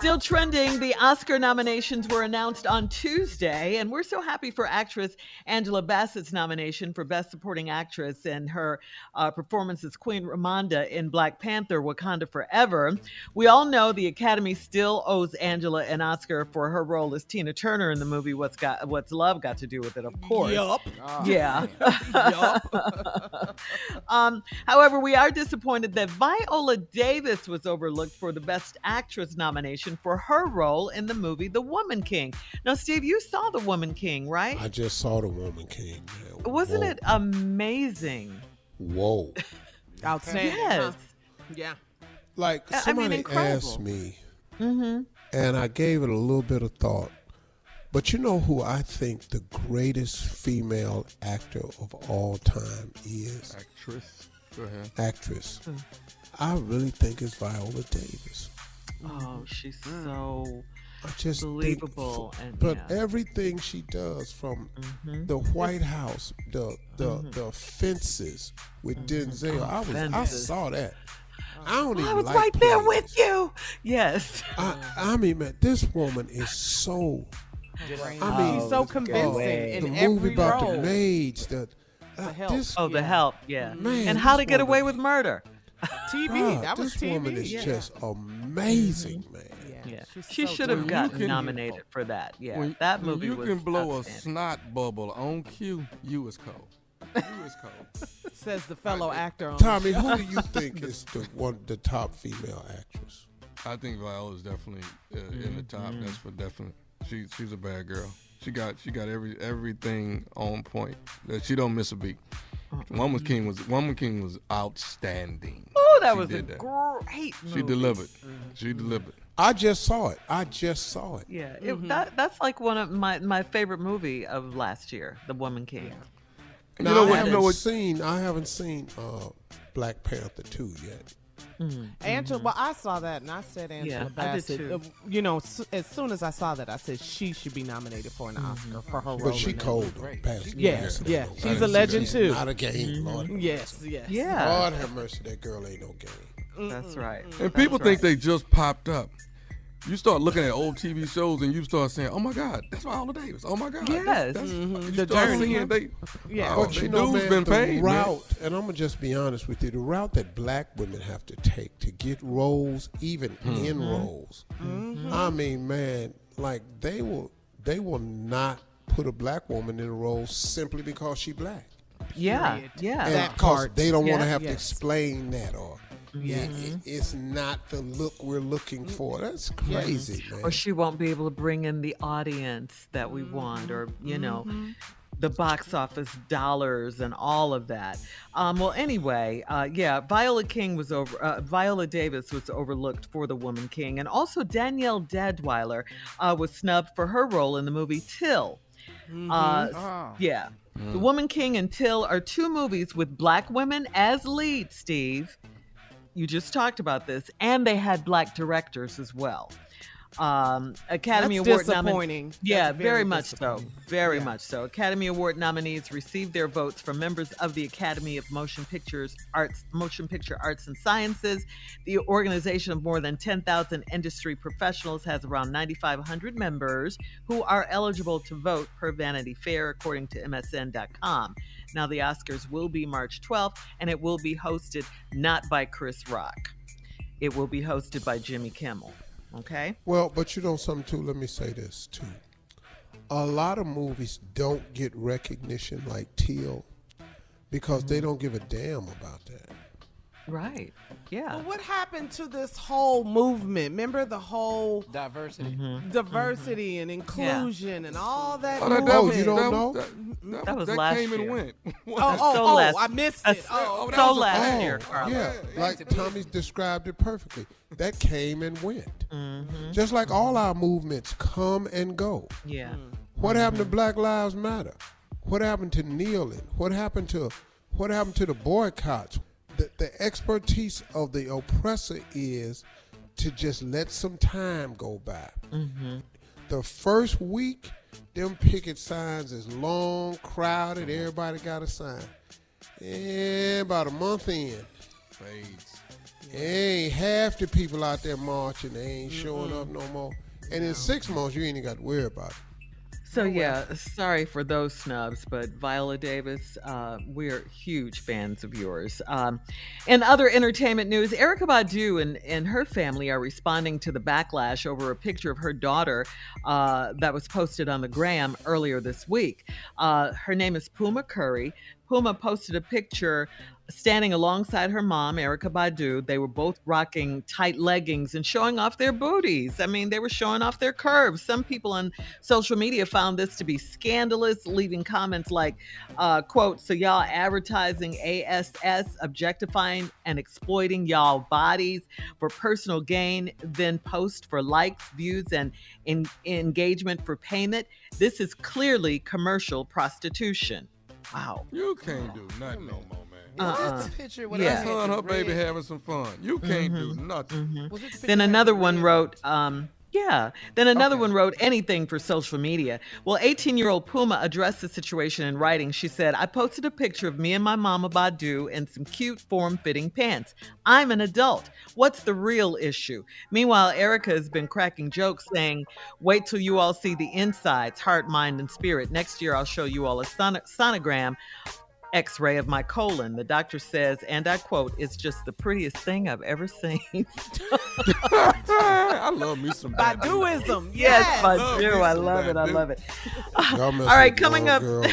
Still trending, the Oscar nominations were announced on Tuesday, and we're so happy for actress Angela Bassett's nomination for Best Supporting Actress and her uh, performance as Queen Ramonda in Black Panther Wakanda Forever. We all know the Academy still owes Angela an Oscar for her role as Tina Turner in the movie What's Got What's Love Got to Do with It, of course. Yup. Yeah. um, however, we are disappointed that Viola Davis was overlooked for the Best Actress nomination for her role in the movie The Woman King. Now, Steve, you saw The Woman King, right? I just saw the Woman King. Man. Wasn't Whoa. it amazing? Whoa! Outstanding. Yes. huh? Yeah. Like I mean, somebody asked me, Mm-hmm. and I gave it a little bit of thought. But you know who I think the greatest female actor of all time is? Actress. Go ahead. Actress. Hmm. I really think it's Viola Davis. Oh, she's so I just believable Think, and but yeah. everything she does, from Mhm. the White House, the the the fences with Denzel, I was I Mm-hmm. Saw that. I don't even I was like right there with you. Yes. I, I mean, man, this woman is so. I mean, She's so convincing the in movie every about role. the maids, the, uh, Help. this Oh, the help, yeah. Man, and how to get woman- away with murder. TV. God, that was this TV. woman is yeah. just amazing, man. Yeah, she's she so should have gotten can- nominated for that. Yeah, when, that when movie you was can blow a snot bubble on cue, you is cold. You is cold. Says the fellow actor on Tommy, who do you think is the one, the top female actress? I think Viola's definitely uh, in the top. That's for definite. She she's a bad girl. She got she got every everything on point. That she don't miss a beat. Woman King was Woman King was outstanding. That She was a that. great movie. She delivered. She delivered. I just saw it. I just saw it. Yeah, it, that that's like one of my my favorite movie of last year, The Woman King. Now, You know I what- you haven't know what- seen. I haven't seen uh, Black Panther two yet. Mm-hmm. Angela, well, I saw that and I said Angela Yeah, I did Bassett. too. uh, you know, s- as soon as I saw that, I said she should be nominated for an Oscar mm-hmm. for her role. But she cold. movie. though, Yeah, yeah. no She's a legend, She's too. Not a game, mm-hmm. Lord. Yes, yes. Yeah, Lord have mercy, that girl ain't no game. that's right. And people That's think they just popped up. You start looking at old TV shows and you start saying, "Oh my God, that's Viola Davis." Oh my God, Yes. that's, that's, Mhm. you The start journey. seeing they, Yeah. oh, But you know, dudes man, been the paid, man. route, and I'm gonna just be honest with you, the route that black women have to take to get roles, even Hmm. in roles. I mean, man, like they will, they will not put a black woman in a role simply because she black. Yeah, Period. yeah. And That 'cause part. They don't want to Yeah. have to explain that or Yes. it- it- it's not the look we're looking for. That's crazy, man. or she won't be able to bring in the audience that we want or you know the box office dollars and all of that. Um, well anyway uh, yeah viola king was over uh, viola davis was overlooked for the woman king. And also danielle deadwyler uh, was snubbed for her role in the movie till. Uh, Oh. yeah. The woman king and till are two movies with black women as leads steve you just talked about this and they had black directors as well um, Academy That's Award nomin- Yeah, very, very much so. Very Yeah. much so. Academy Award nominees received their votes from members of the Academy of Motion Pictures Arts, Motion Picture Arts and Sciences. The organization of more than 10,000 industry professionals has around 9,500 members who are eligible to vote per Vanity Fair, according to MSN.com. Now, the Oscars will be March 12th, and it will be hosted not by Chris Rock. It will be hosted by Jimmy Kimmel. Okay. Well, but you know something too. Let me say this too. A lot of movies don't get recognition like Till because they mm-hmm. don't give a damn about that. Right. Yeah. Well, what happened to this whole movement? Remember the whole Diversity. Mm-hmm. Mm-hmm. diversity mm-hmm. and inclusion and all that Oh, that, movement? that was, you don't know? That, that, That was that last came and went. Oh, That's oh, so oh, last- I missed that's it. Oh, oh, that so was a- last Oh, year, Carla. yeah, like Tommy described it perfectly. That came and went. Mm-hmm. Just like all our movements come and go. Yeah. Mm. What happened to Black Lives Matter? What happened to kneeling? What happened to what happened to the boycotts? The, the expertise of the oppressor is to just let some time go by. Mm-hmm. The first week, them picket signs is long, crowded, everybody got a sign. And about a month in, Fades. ain't half the people out there marching, they ain't showing up no more. And in six months, you ain't even got to worry about it. So yeah, sorry for those snubs, but Viola Davis, uh, we're huge fans of yours. Um, in other entertainment news, Erykah Badu and, and her family are responding to the backlash over a picture of her daughter uh, that was posted on the gram earlier this week. Uh, her name is Puma Curry. Puma posted a picture standing alongside her mom, Erykah Badu. They were both rocking tight leggings and showing off their booties. I mean, they were showing off their curves. Some people on social media found this to be scandalous, leaving comments like, uh, quote, so y'all advertising ASS, objectifying and exploiting y'all bodies for personal gain, then post for likes, views, and engagement for payment. This is clearly commercial prostitution. Wow. You can't do nothing no more, man. Uh-uh. Was this picture with Yeah. her Son, her red- baby having some fun. You can't do Mm-hmm. nothing. Was this picture Then another one wrote, um, yeah. Then another Okay. one wrote anything for social media. Well, 18 year old Puma addressed the situation in writing. She said, I posted a picture of me and my mama Badu in some cute form fitting pants. I'm an adult. What's the real issue? Meanwhile, Erykah has been cracking jokes saying, Wait till you all see the insides, heart, mind, and spirit. Next year, I'll show you all a son- sonogram x ray of my colon. The doctor says, and I quote, it's just the prettiest thing I've ever seen. I love me some Badu. Baduism. Yes, Yes. I Love do. I love it. I love it. Y'all All messing right, with coming up, Girl,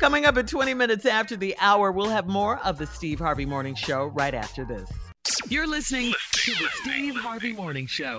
coming up at 20 minutes after the hour, we'll have more of the Steve Harvey Morning Show right after this. You're listening to the Steve Harvey Morning Show.